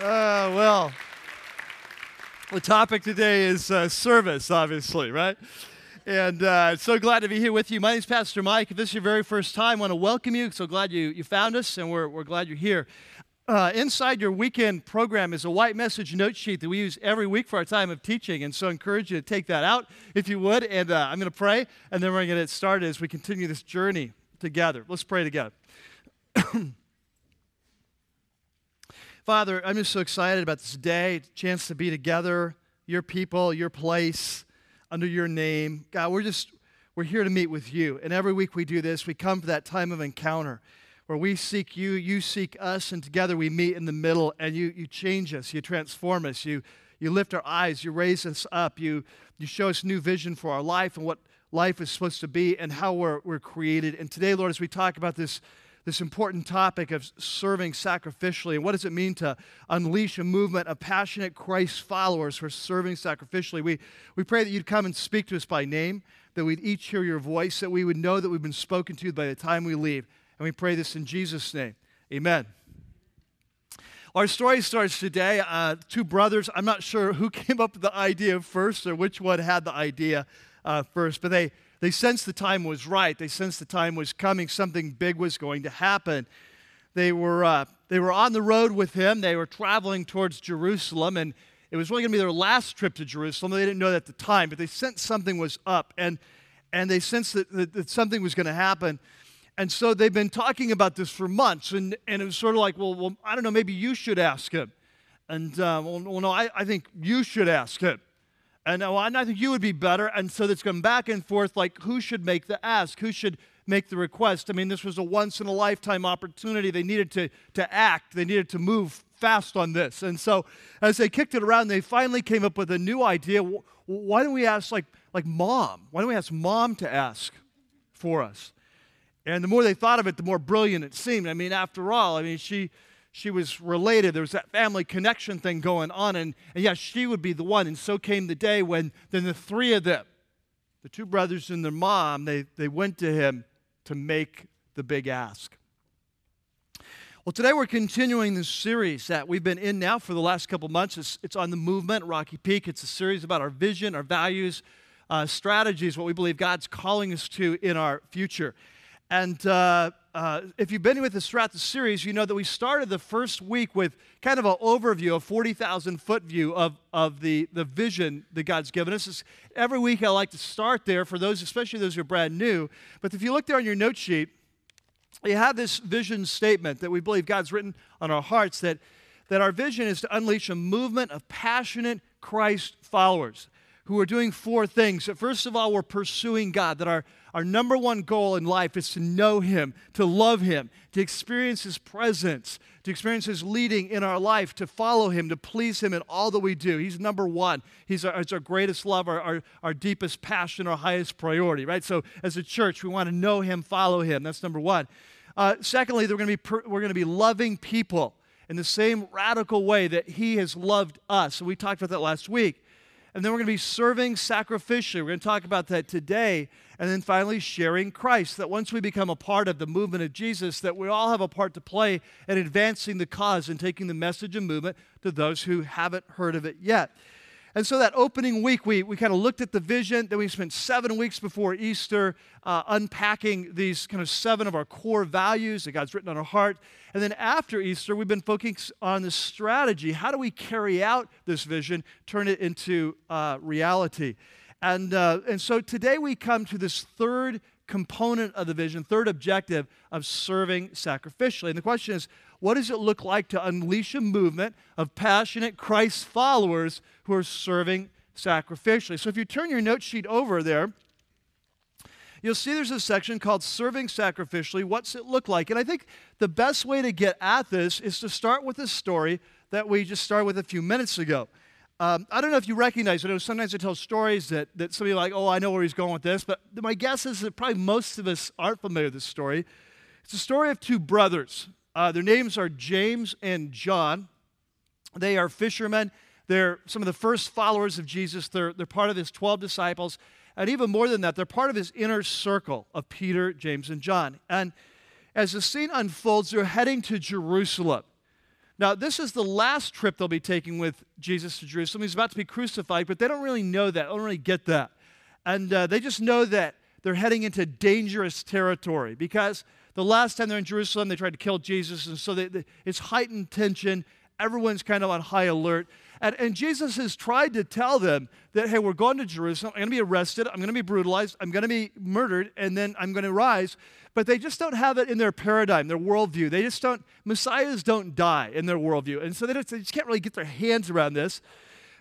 Uh, well, the topic today is uh, service, obviously, right? And uh, so glad to be here with you. My name is Pastor Mike. If this is your very first time, I want to welcome you. So glad you, you found us, and we're, we're glad you're here. Uh, inside your weekend program is a white message note sheet that we use every week for our time of teaching. And so I encourage you to take that out if you would. And uh, I'm going to pray, and then we're going to get started as we continue this journey together. Let's pray together. Father, I'm just so excited about this day, chance to be together, your people, your place, under your name. God, we're just, we're here to meet with you. And every week we do this, we come for that time of encounter where we seek you, you seek us, and together we meet in the middle and you, you change us, you transform us, you, you lift our eyes, you raise us up, you, you show us new vision for our life and what life is supposed to be and how we're, we're created. And today, Lord, as we talk about this this important topic of serving sacrificially. And what does it mean to unleash a movement of passionate Christ followers for serving sacrificially? We, we pray that you'd come and speak to us by name, that we'd each hear your voice, that we would know that we've been spoken to by the time we leave. And we pray this in Jesus' name. Amen. Our story starts today. Uh, two brothers. I'm not sure who came up with the idea first or which one had the idea uh, first, but they they sensed the time was right. They sensed the time was coming. Something big was going to happen. They were, uh, they were on the road with him. They were traveling towards Jerusalem, and it was really going to be their last trip to Jerusalem. They didn't know that at the time, but they sensed something was up, and, and they sensed that, that, that something was going to happen. And so they've been talking about this for months, and, and it was sort of like, well, well, I don't know, maybe you should ask him. And, uh, well, well, no, I, I think you should ask him. And uh, well, I think you would be better. And so it's going back and forth like who should make the ask? Who should make the request? I mean, this was a once in a lifetime opportunity. They needed to, to act, they needed to move fast on this. And so as they kicked it around, they finally came up with a new idea. Why don't we ask, like, like mom? Why don't we ask mom to ask for us? And the more they thought of it, the more brilliant it seemed. I mean, after all, I mean, she she was related. There was that family connection thing going on. And, and yes, she would be the one. And so came the day when then the three of them, the two brothers and their mom, they, they went to him to make the big ask. Well, today we're continuing this series that we've been in now for the last couple months. It's, it's on the movement, Rocky Peak. It's a series about our vision, our values, uh, strategies, what we believe God's calling us to in our future. And uh, uh, if you've been with us throughout the series, you know that we started the first week with kind of an overview, a 40,000 foot view of, of the, the vision that God's given us. It's, every week I like to start there for those, especially those who are brand new. But if you look there on your note sheet, you have this vision statement that we believe God's written on our hearts that, that our vision is to unleash a movement of passionate Christ followers who are doing four things. First of all, we're pursuing God, that our, our number one goal in life is to know Him, to love Him, to experience His presence, to experience His leading in our life, to follow Him, to please Him in all that we do. He's number one. He's our, our greatest love, our, our, our deepest passion, our highest priority, right? So as a church, we want to know Him, follow Him. That's number one. Uh, secondly, we're going, to be per, we're going to be loving people in the same radical way that He has loved us. So we talked about that last week. And then we're going to be serving sacrificially. We're going to talk about that today. And then finally, sharing Christ. That once we become a part of the movement of Jesus, that we all have a part to play in advancing the cause and taking the message and movement to those who haven't heard of it yet. And so that opening week, we, we kind of looked at the vision. Then we spent seven weeks before Easter uh, unpacking these kind of seven of our core values that God's written on our heart. And then after Easter, we've been focusing on the strategy. How do we carry out this vision, turn it into uh, reality? And, uh, and so today we come to this third component of the vision, third objective of serving sacrificially. And the question is, what does it look like to unleash a movement of passionate Christ followers who are serving sacrificially? So if you turn your note sheet over there, you'll see there's a section called Serving Sacrificially. What's it look like? And I think the best way to get at this is to start with a story that we just started with a few minutes ago. Um, I don't know if you recognize it. Sometimes I tell stories that, that somebody like, oh, I know where he's going with this, but my guess is that probably most of us aren't familiar with this story. It's a story of two brothers. Uh, their names are James and John. They are fishermen. They're some of the first followers of Jesus. They're, they're part of his 12 disciples. And even more than that, they're part of his inner circle of Peter, James, and John. And, as the scene unfolds, they're heading to Jerusalem. Now, this is the last trip they'll be taking with Jesus to Jerusalem. He's about to be crucified, but they don't really know that. They don't really get that. And uh, they just know that they're heading into dangerous territory because the last time they're in Jerusalem, they tried to kill Jesus. And so they, they, it's heightened tension. Everyone's kind of on high alert. And, and Jesus has tried to tell them that, hey, we're going to Jerusalem. I'm going to be arrested. I'm going to be brutalized. I'm going to be murdered. And then I'm going to rise. But they just don't have it in their paradigm, their worldview. They just don't, messiahs don't die in their worldview. And so they, just, they just can't really get their hands around this.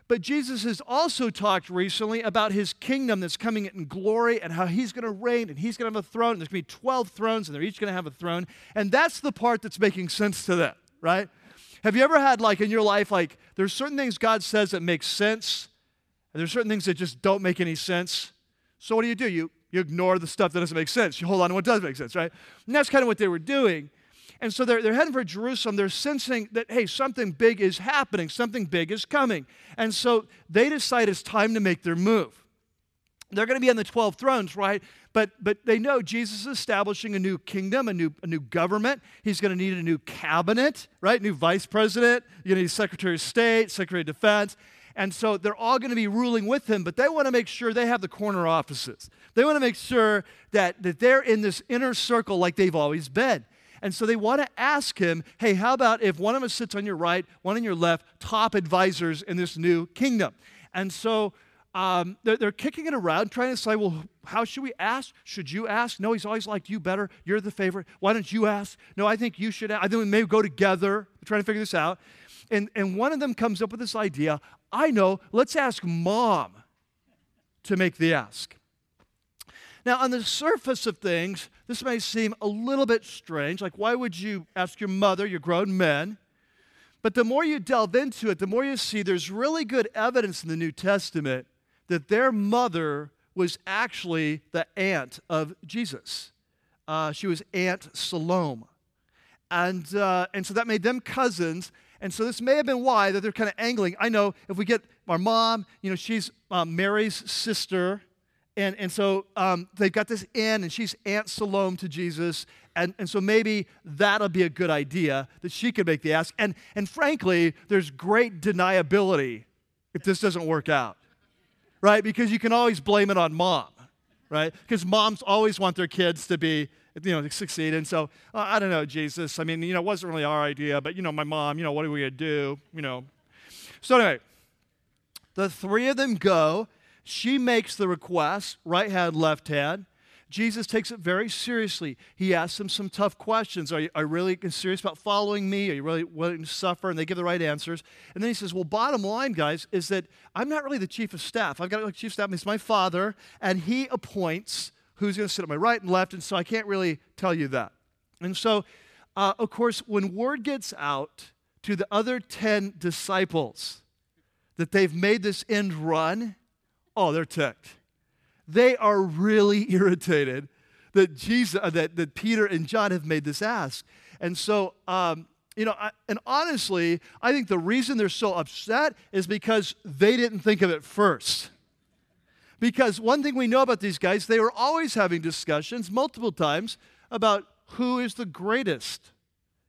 But Jesus has also talked recently about his kingdom that's coming in glory and how he's going to reign and he's going to have a throne. There's going to be 12 thrones and they're each going to have a throne. And that's the part that's making sense to them, right? Have you ever had, like, in your life, like, there's certain things God says that make sense, and there's certain things that just don't make any sense? So what do you do? You, you ignore the stuff that doesn't make sense. You hold on to what does make sense, right? And that's kind of what they were doing. And so they're, they're heading for Jerusalem. They're sensing that, hey, something big is happening, something big is coming. And so they decide it's time to make their move. They're going to be on the 12 thrones, right? But, but they know Jesus is establishing a new kingdom, a new, a new government. He's going to need a new cabinet, right? New vice president. To need Secretary of State, Secretary of Defense. And so they're all going to be ruling with him, but they want to make sure they have the corner offices. They want to make sure that, that they're in this inner circle like they've always been. And so they want to ask him, hey, how about if one of us sits on your right, one on your left, top advisors in this new kingdom? And so um, they're, they're, kicking it around, trying to say, well, how should we ask? Should you ask? No, he's always liked you better. You're the favorite. Why don't you ask? No, I think you should ask. I think we may go together. We're trying to figure this out. And, and one of them comes up with this idea I know, let's ask mom to make the ask. Now, on the surface of things, this may seem a little bit strange. Like, why would you ask your mother, your grown men? But the more you delve into it, the more you see there's really good evidence in the New Testament that their mother was actually the aunt of Jesus. Uh, she was Aunt Salome. And, uh, and so that made them cousins. And so this may have been why that they're kind of angling. I know if we get our mom, you know, she's um, Mary's sister. And, and so um, they've got this in, and she's Aunt Salome to Jesus. And, and so maybe that'll be a good idea that she could make the ask. And, and frankly, there's great deniability if this doesn't work out right? Because you can always blame it on mom, right? Because moms always want their kids to be, you know, succeed. And so, uh, I don't know, Jesus. I mean, you know, it wasn't really our idea, but, you know, my mom, you know, what are we going to do? You know. So, anyway, the three of them go. She makes the request, right hand, left hand. Jesus takes it very seriously. He asks them some tough questions. Are you, are you really serious about following me? Are you really willing to suffer? And they give the right answers. And then he says, Well, bottom line, guys, is that I'm not really the chief of staff. I've got a chief of staff, he's my father, and he appoints who's going to sit at my right and left, and so I can't really tell you that. And so, uh, of course, when word gets out to the other 10 disciples that they've made this end run, oh, they're ticked they are really irritated that Jesus, uh, that, that Peter and John have made this ask. And so, um, you know, I, and honestly, I think the reason they're so upset is because they didn't think of it first. Because one thing we know about these guys, they were always having discussions multiple times about who is the greatest.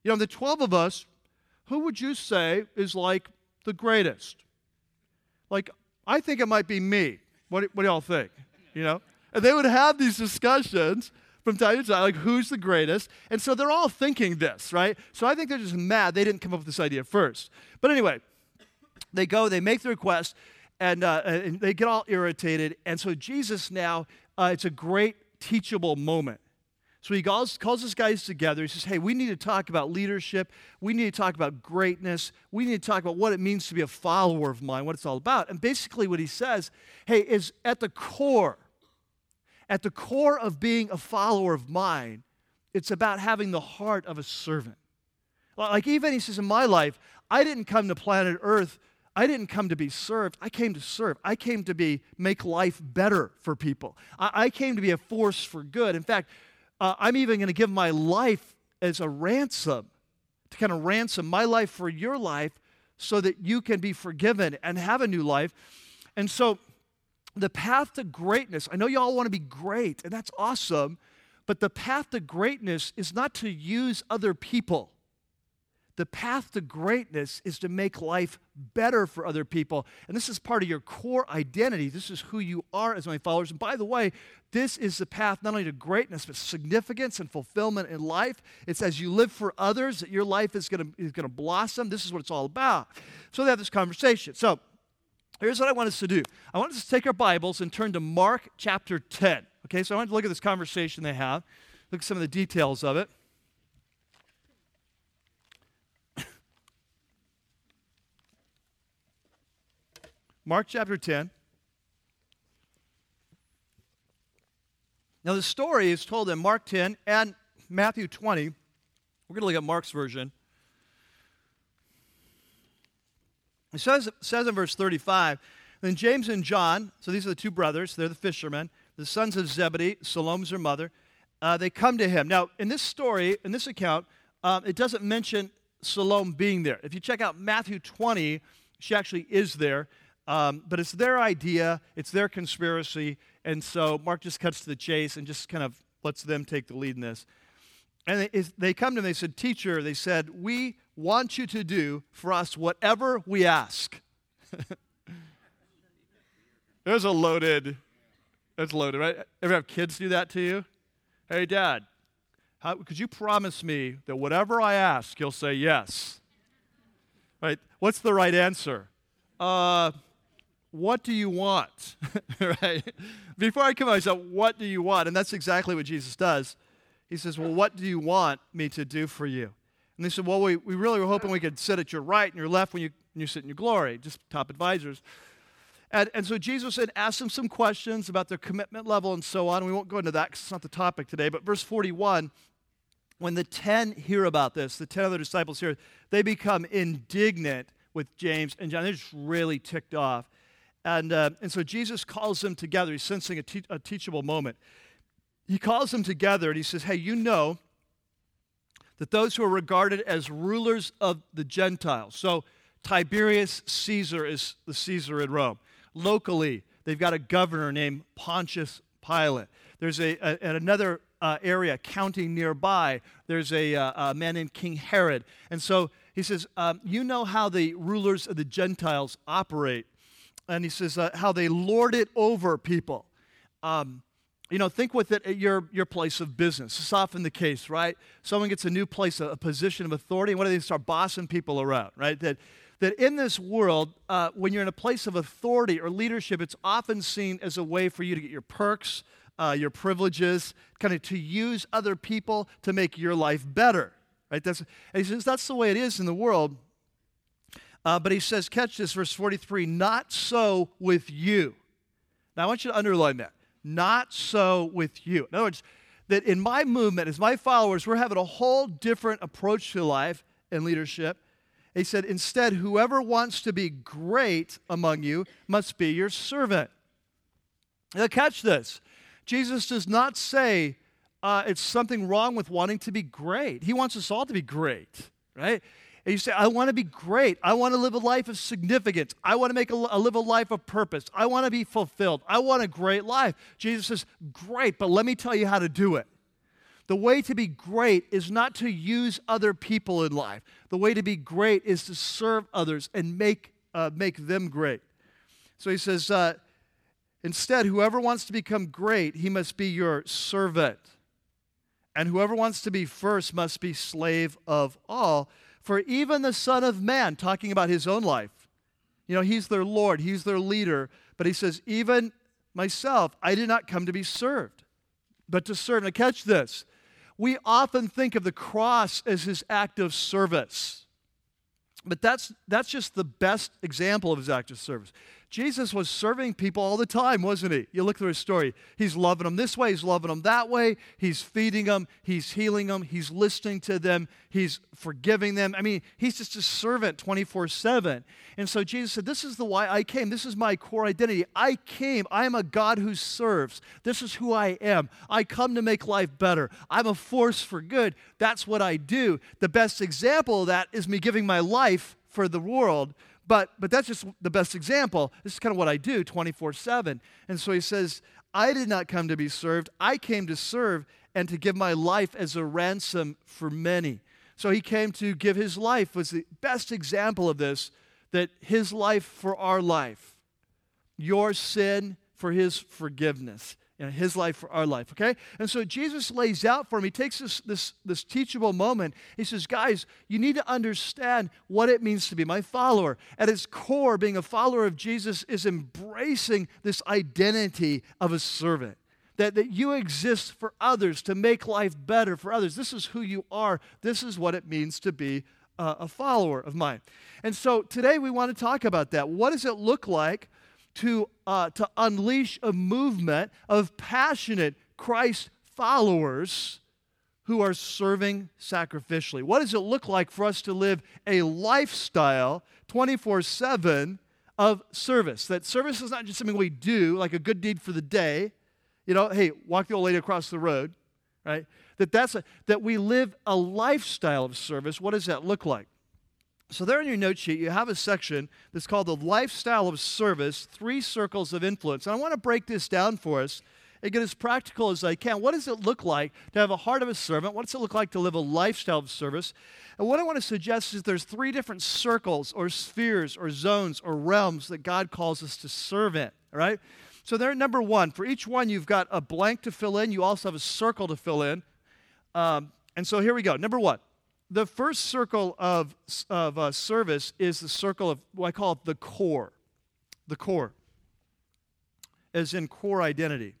You know, the 12 of us, who would you say is like the greatest? Like, I think it might be me. What, what do y'all think? You know? And they would have these discussions from time to time, like who's the greatest. And so they're all thinking this, right? So I think they're just mad they didn't come up with this idea first. But anyway, they go, they make the request, and, uh, and they get all irritated. And so Jesus now, uh, it's a great teachable moment. So he calls, calls his guys together. He says, Hey, we need to talk about leadership. We need to talk about greatness. We need to talk about what it means to be a follower of mine, what it's all about. And basically, what he says, hey, is at the core at the core of being a follower of mine, it's about having the heart of a servant. Like even he says, in my life, I didn't come to planet Earth. I didn't come to be served. I came to serve. I came to be make life better for people. I, I came to be a force for good. In fact, uh, I'm even going to give my life as a ransom to kind of ransom my life for your life so that you can be forgiven and have a new life. And so the path to greatness, I know y'all want to be great, and that's awesome, But the path to greatness is not to use other people. The path to greatness is to make life better for other people. And this is part of your core identity. This is who you are as my followers. And by the way, this is the path not only to greatness, but significance and fulfillment in life. It's as you live for others that your life is going to blossom. This is what it's all about. So they have this conversation. So here's what I want us to do I want us to take our Bibles and turn to Mark chapter 10. Okay, so I want to look at this conversation they have, look at some of the details of it. Mark chapter 10. Now, the story is told in Mark 10 and Matthew 20. We're going to look at Mark's version. It says, says in verse 35 Then James and John, so these are the two brothers, they're the fishermen, the sons of Zebedee, Salome's their mother, uh, they come to him. Now, in this story, in this account, um, it doesn't mention Salome being there. If you check out Matthew 20, she actually is there. Um, but it's their idea, it's their conspiracy, and so Mark just cuts to the chase and just kind of lets them take the lead in this. And they, they come to him, they said, Teacher, they said, we want you to do for us whatever we ask. There's a loaded, that's loaded, right? Ever have kids do that to you? Hey, Dad, how, could you promise me that whatever I ask, you'll say yes? Right? What's the right answer? Uh, what do you want? right? Before I come I said, what do you want? And that's exactly what Jesus does. He says, well, what do you want me to do for you? And they said, well, we, we really were hoping we could sit at your right and your left when you, when you sit in your glory, just top advisors. And, and so Jesus had asked them some questions about their commitment level and so on. We won't go into that because it's not the topic today. But verse 41, when the 10 hear about this, the 10 other disciples here, they become indignant with James and John. They're just really ticked off. And, uh, and so Jesus calls them together. He's sensing a, te- a teachable moment. He calls them together and he says, Hey, you know that those who are regarded as rulers of the Gentiles, so Tiberius Caesar is the Caesar in Rome. Locally, they've got a governor named Pontius Pilate. There's a, a another uh, area, county nearby, there's a, uh, a, man named King Herod. And so he says, um, You know how the rulers of the Gentiles operate and he says uh, how they lord it over people. Um, you know, think with it at your, your place of business. It's often the case, right? Someone gets a new place, a, a position of authority, and what do they start bossing people around, right? That, that in this world, uh, when you're in a place of authority or leadership, it's often seen as a way for you to get your perks, uh, your privileges, kind of to use other people to make your life better, right? That's, he says that's the way it is in the world. Uh, but he says, catch this, verse 43 not so with you. Now, I want you to underline that. Not so with you. In other words, that in my movement, as my followers, we're having a whole different approach to life and leadership. He said, instead, whoever wants to be great among you must be your servant. Now, catch this. Jesus does not say uh, it's something wrong with wanting to be great. He wants us all to be great, right? And you say, I want to be great. I want to live a life of significance. I want to make a, a, live a life of purpose. I want to be fulfilled. I want a great life. Jesus says, Great, but let me tell you how to do it. The way to be great is not to use other people in life. The way to be great is to serve others and make, uh, make them great. So he says, uh, instead, whoever wants to become great, he must be your servant. And whoever wants to be first must be slave of all. For even the Son of Man, talking about his own life, you know, he's their Lord, he's their leader, but he says, even myself, I did not come to be served, but to serve. Now, catch this. We often think of the cross as his act of service, but that's, that's just the best example of his act of service. Jesus was serving people all the time, wasn't he? You look through his story. He's loving them this way, he's loving them that way, he's feeding them, he's healing them, he's listening to them, he's forgiving them. I mean, he's just a servant 24 7. And so Jesus said, This is the why I came. This is my core identity. I came. I am a God who serves. This is who I am. I come to make life better. I'm a force for good. That's what I do. The best example of that is me giving my life for the world but, but that's just the best example. This is kind of what I do 24 7. And so he says, I did not come to be served, I came to serve and to give my life as a ransom for many. So he came to give his life, was the best example of this, that his life for our life, your sin for his forgiveness. You know, his life for our life, okay? And so Jesus lays out for him, he takes this, this, this teachable moment. He says, Guys, you need to understand what it means to be my follower. At its core, being a follower of Jesus is embracing this identity of a servant. That, that you exist for others, to make life better for others. This is who you are. This is what it means to be a, a follower of mine. And so today we want to talk about that. What does it look like to, uh, to unleash a movement of passionate Christ followers who are serving sacrificially. What does it look like for us to live a lifestyle 24 7 of service? That service is not just something we do, like a good deed for the day. You know, hey, walk the old lady across the road, right? That that's a, that we live a lifestyle of service. What does that look like? So, there in your note sheet, you have a section that's called the lifestyle of service, three circles of influence. And I want to break this down for us and get as practical as I can. What does it look like to have a heart of a servant? What does it look like to live a lifestyle of service? And what I want to suggest is there's three different circles or spheres or zones or realms that God calls us to serve in, right? So, there, number one, for each one, you've got a blank to fill in. You also have a circle to fill in. Um, and so, here we go. Number one the first circle of, of uh, service is the circle of what I call it the core. The core, as in core identity.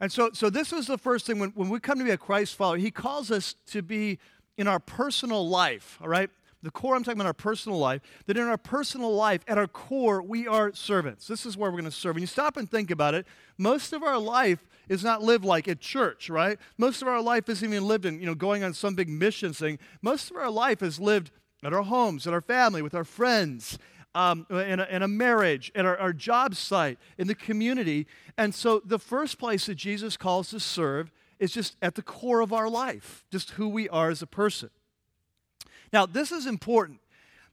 And so, so this is the first thing when, when we come to be a Christ follower, he calls us to be in our personal life, all right? The core, I'm talking about our personal life, that in our personal life, at our core, we are servants. This is where we're going to serve. When you stop and think about it, most of our life is not lived like at church, right? Most of our life isn't even lived in, you know, going on some big mission thing. Most of our life is lived at our homes, at our family, with our friends, um, in, a, in, a, marriage, at our, our job site, in the community. And so the first place that Jesus calls to serve is just at the core of our life, just who we are as a person. Now, this is important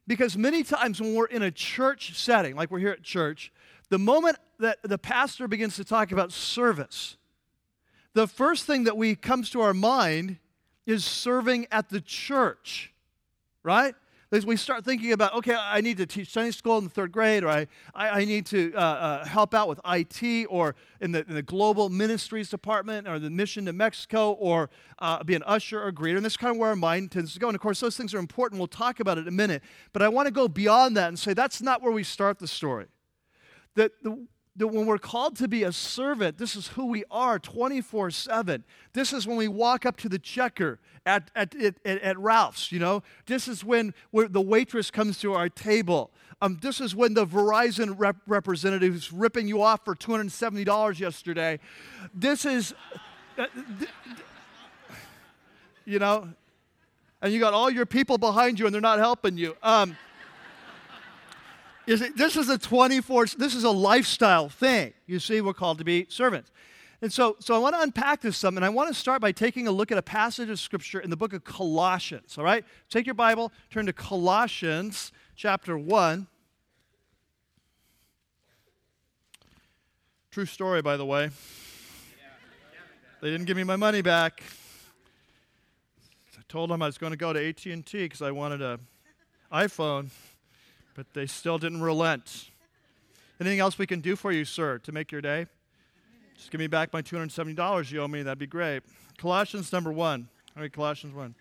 because many times when we're in a church setting, like we're here at church, the moment that the pastor begins to talk about service, the first thing that we comes to our mind is serving at the church, right? We start thinking about, okay, I need to teach Sunday school in the third grade, or I, I, I need to uh, uh, help out with IT, or in the, in the, global ministries department, or the mission to Mexico, or uh, be an usher or greeter. And this is kind of where our mind tends to go. And of course, those things are important. We'll talk about it in a minute. But I want to go beyond that and say that's not where we start the story. That the, that when we're called to be a servant, this is who we are 24 7. This is when we walk up to the checker at, at, at, at Ralph's, you know. This is when the waitress comes to our table. Um, this is when the Verizon rep- representative is ripping you off for $270 yesterday. This is, uh, th- th- you know, and you got all your people behind you and they're not helping you. Um, this is a 24, this is a lifestyle thing. You see, we're called to be servants. And so, so I want to unpack this some, and I want to start by taking a look at a passage of Scripture in the book of Colossians. All right? Take your Bible, turn to Colossians chapter 1. True story, by the way. They didn't give me my money back. I told them I was going to go to AT&T because I wanted an iPhone but they still didn't relent. Anything else we can do for you, sir, to make your day? Just give me back my $270 you owe me. That'd be great. Colossians number one. All right, Colossians 1.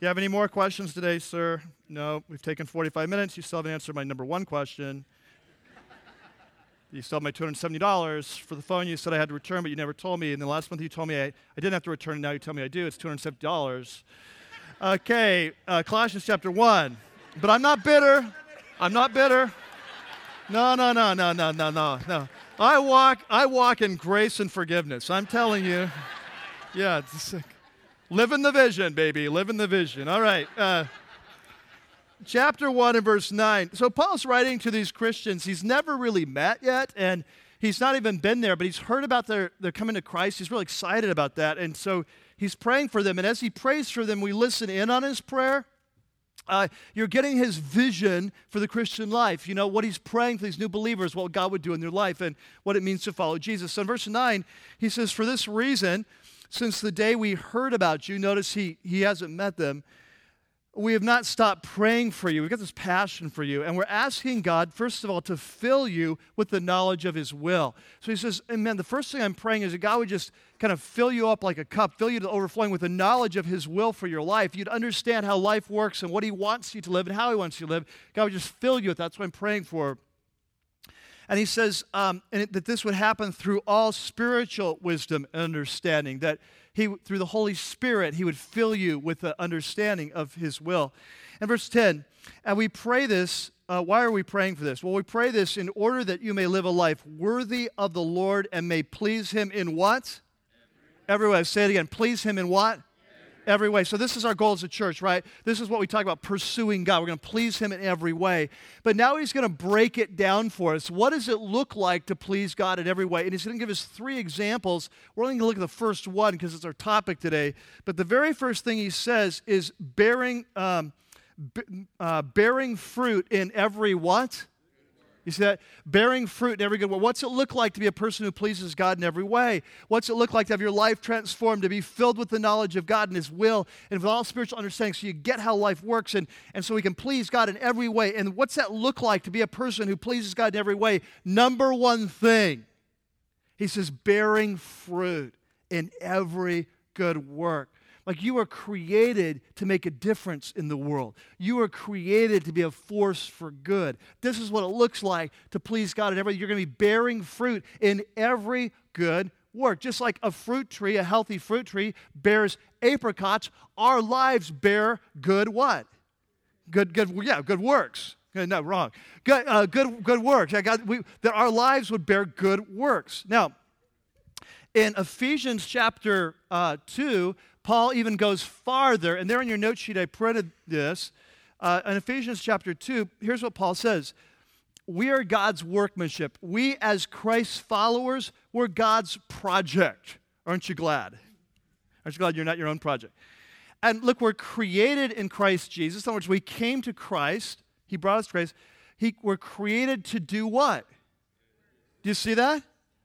You have any more questions today, sir? No, we've taken 45 minutes. You still haven't answered my number one question. You still have my $270 for the phone you said I had to return, but you never told me. And then last month you told me I, I didn't have to return, and now you tell me I do. It's $270. Okay, uh, Colossians chapter 1. But I'm not bitter. I'm not bitter. No, no, no, no, no, no, no, no. I walk, I walk in grace and forgiveness. I'm telling you. Yeah, it's sick. live in the vision, baby. Live in the vision. All right. Uh, chapter 1 and verse 9. So Paul's writing to these Christians he's never really met yet, and he's not even been there, but he's heard about their, their coming to Christ. He's really excited about that. And so he's praying for them. And as he prays for them, we listen in on his prayer. uh, you're getting his vision for the Christian life. You know, what he's praying for these new believers, what God would do in their life, and what it means to follow Jesus. So in verse 9, he says, For this reason, since the day we heard about you, notice he, he hasn't met them, we have not stopped praying for you. We've got this passion for you. And we're asking God, first of all, to fill you with the knowledge of His will. So He says, Amen. The first thing I'm praying is that God would just kind of fill you up like a cup, fill you to overflowing with the knowledge of His will for your life. You'd understand how life works and what He wants you to live and how He wants you to live. God would just fill you with that. That's what I'm praying for. And he says um, and it, that this would happen through all spiritual wisdom and understanding, that he, through the Holy Spirit, he would fill you with the understanding of his will. And verse 10, and we pray this. Uh, why are we praying for this? Well, we pray this in order that you may live a life worthy of the Lord and may please him in what? Every way. Say it again. Please him in what? every way. So, this is our goal as a church, right? This is what we talk about pursuing God. We're going to please Him in every way. But now He's going to break it down for us. What does it look like to please God in every way? And He's going to give us three examples. We're only going to look at the first one because it's our topic today. But the very first thing He says is bearing, um, b- uh, bearing fruit in every what? You see that? Bearing fruit in every good way. What's it look like to be a person who pleases God in every way? What's it look like to have your life transformed, to be filled with the knowledge of God and His will and with all spiritual understanding so you get how life works and, and so we can please God in every way? And what's that look like to be a person who pleases God in every way? Number one thing, He says, bearing fruit in every good work. Like you are created to make a difference in the world. You are created to be a force for good. This is what it looks like to please God and everything. You're going to be bearing fruit in every good work. Just like a fruit tree, a healthy fruit tree bears apricots, our lives bear good what? Good, good, yeah, good works. No, wrong. Good, uh, good, good works. Yeah, God, we, that our lives would bear good works. Now, in Ephesians chapter uh, 2, Paul even goes farther, and there in your note sheet I printed this. Uh, in Ephesians chapter 2, here's what Paul says We are God's workmanship. We, as Christ's followers, we're God's project. Aren't you glad? Aren't you glad you're not your own project? And look, we're created in Christ Jesus. In other words, we came to Christ. He brought us to Christ. He, we're created to do what? Do you see that?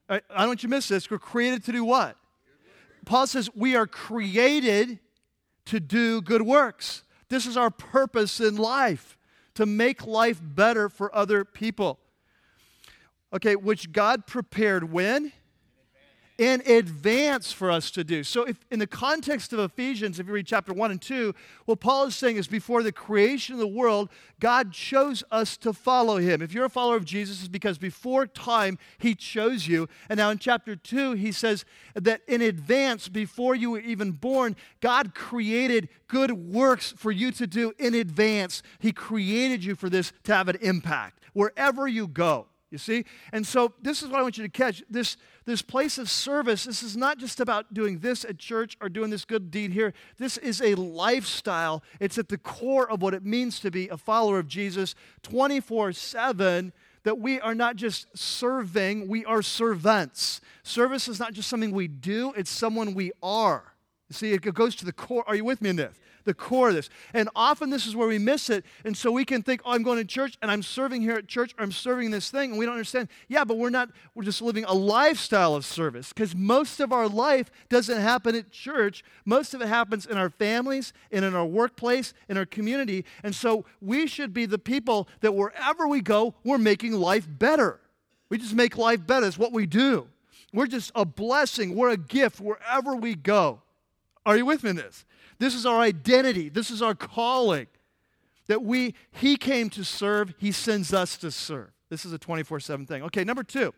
I, I don't want you to miss this. We're created to do what? Paul says we are created to do good works. This is our purpose in life, to make life better for other people. Okay, which God prepared when? In advance for us to do. So, if in the context of Ephesians, if you read chapter 1 and 2, what Paul is saying is before the creation of the world, God chose us to follow him. If you're a follower of Jesus, it's because before time, he chose you. And now in chapter 2, he says that in advance, before you were even born, God created good works for you to do in advance. He created you for this to have an impact wherever you go. You see? And so this is what I want you to catch. This, this place of service, this is not just about doing this at church or doing this good deed here. This is a lifestyle. It's at the core of what it means to be a follower of Jesus 24 7 that we are not just serving, we are servants. Service is not just something we do, it's someone we are. You see, it goes to the core. Are you with me in this? The core of this. And often this is where we miss it. And so we can think, oh, I'm going to church and I'm serving here at church or I'm serving this thing. And we don't understand, yeah, but we're not, we're just living a lifestyle of service because most of our life doesn't happen at church. Most of it happens in our families and in our workplace, in our community. And so we should be the people that wherever we go, we're making life better. We just make life better. It's what we do. We're just a blessing. We're a gift wherever we go. Are you with me in this? This is our identity. This is our calling. That we, He came to serve, He sends us to serve. This is a 24 7 thing. Okay, number two.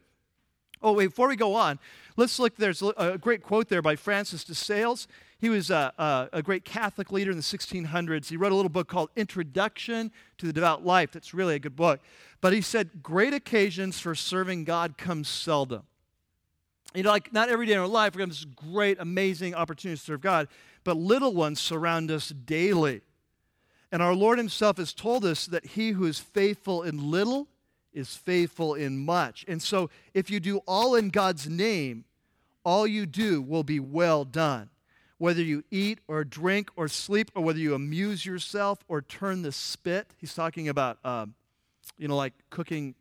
Oh, wait, before we go on, let's look. There's a great quote there by Francis de Sales. He was a, a, a, great Catholic leader in the 1600s. He wrote a little book called Introduction to the Devout Life. That's really a good book. But he said, Great occasions for serving God come seldom. You know, like not every day in our life, to have this great, amazing opportunity to serve God but little ones surround us daily. And our Lord Himself has told us that he who is faithful in little is faithful in much. And so, if you do all in God's name, all you do will be well done. whether you eat or drink or sleep, or whether you amuse yourself or turn the spit. He's talking about, um, you know, like cooking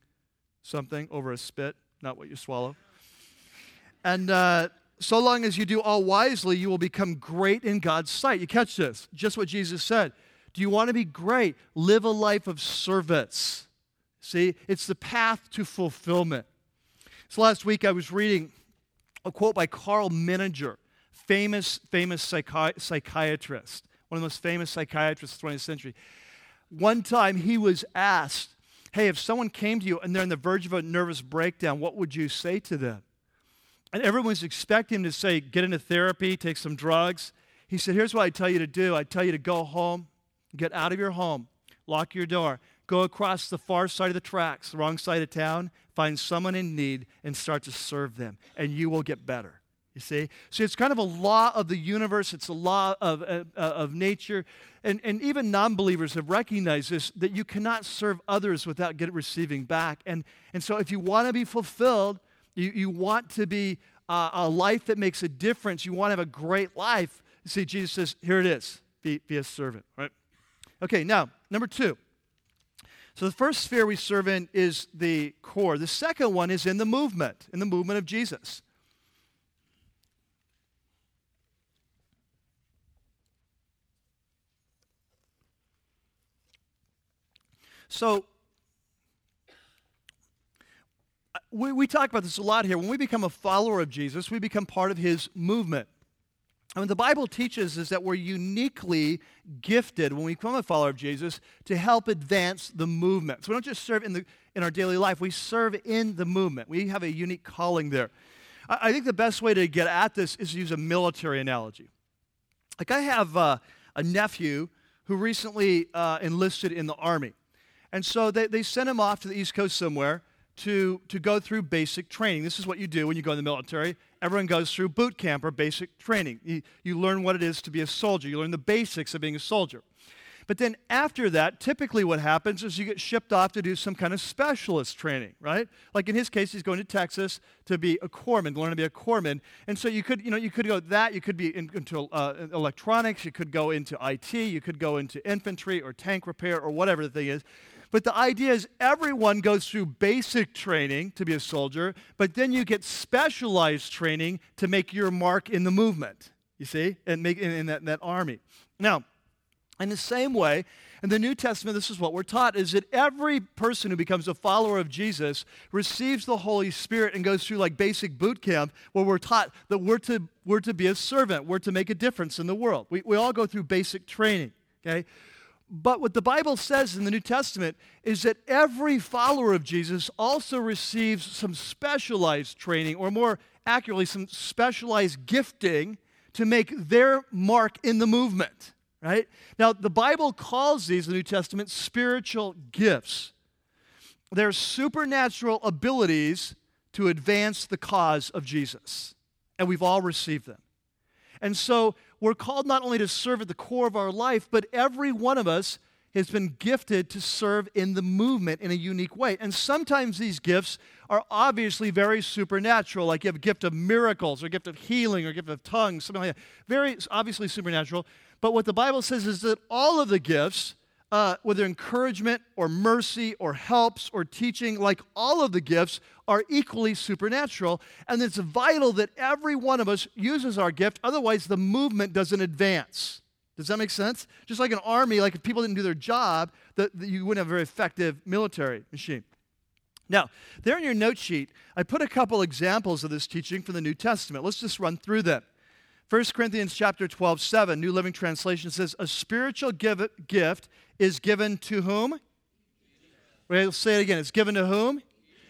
something over a spit, not what you swallow. And uh, so long as you do all wisely, you will become great in God's sight. You catch this? Just what Jesus said. Do you want to be great? Live a life of service. See, it's the path to fulfillment. So last week I was reading a quote by Karl Menninger famous, famous psychi- psychiatrist, one of the most famous psychiatrists of the 20th century. One time he was asked, Hey, if someone came to you and they're on the verge of a nervous breakdown, what would you say to them? And everyone's expecting him to say, Get into therapy, take some drugs. He said, Here's what I tell you to do I tell you to go home, get out of your home, lock your door, go across the far side of the tracks, the wrong side of town, find someone in need, and start to serve them, and you will get better. You see? So it's kind of a law of the universe, it's a law of, uh, uh, of nature. And, and even non believers have recognized this that you cannot serve others without get, receiving back. And, and so if you want to be fulfilled, you, you want to be uh, a life that makes a difference, you want to have a great life. See, Jesus says, here it is be, be a servant, right? Okay, now, number two. So the first sphere we serve in is the core. The second one is in the movement, in the movement of Jesus. So, uh, we, we talk about this a lot here. When we become a follower of Jesus, we become part of his movement. I mean, the Bible teaches is that we're uniquely gifted when we become a follower of Jesus to help advance the movement. So we don't just serve in, the, in our daily life, we serve in the movement. We have a unique calling there. I, I think the best way to get at this is to use a military analogy. Like, I have uh, a nephew who recently uh, enlisted in the Army. And so they, they sent him off to the East Coast somewhere to, to go through basic training. This is what you do when you go in the military. Everyone goes through boot camp or basic training. You, you learn what it is to be a soldier, you learn the basics of being a soldier. But then after that, typically what happens is you get shipped off to do some kind of specialist training, right? Like in his case, he's going to Texas to be a corpsman, learn to be a corpsman. And so you could, you know, you could go that, you could be in, into uh, electronics, you could go into IT, you could go into infantry or tank repair or whatever the thing is. But the idea is everyone goes through basic training to be a soldier, but then you get specialized training to make your mark in the movement, you see, and make in, in that, in that army. Now, in the same way, in the New Testament, this is what we're taught is that every person who becomes a follower of Jesus receives the Holy Spirit and goes through like basic boot camp where we're taught that we're to, we're to be a servant, we're to make a difference in the world. We, we all go through basic training, okay? But what the Bible says in the New Testament is that every follower of Jesus also receives some specialized training, or more accurately, some specialized gifting to make their mark in the movement, right? Now, the Bible calls these, the New Testament, spiritual gifts. They're supernatural abilities to advance the cause of Jesus, and we've all received them. And so we're called not only to serve at the core of our life, but every one of us has been gifted to serve in the movement in a unique way. And sometimes these gifts are obviously very supernatural, like you have a gift of miracles, or gift of healing, or gift of tongues, something like that. Very obviously supernatural. But what the Bible says is that all of the gifts uh, whether encouragement or mercy or helps or teaching, like all of the gifts, are equally supernatural. And it's vital that every one of us uses our gift, otherwise, the movement doesn't advance. Does that make sense? Just like an army, like if people didn't do their job, that you wouldn't have a very effective military machine. Now, there in your note sheet, I put a couple examples of this teaching from the New Testament. Let's just run through them. 1 Corinthians chapter 12, 7, New Living Translation says, A spiritual gift is given to whom? Let's say it again. It's given to whom?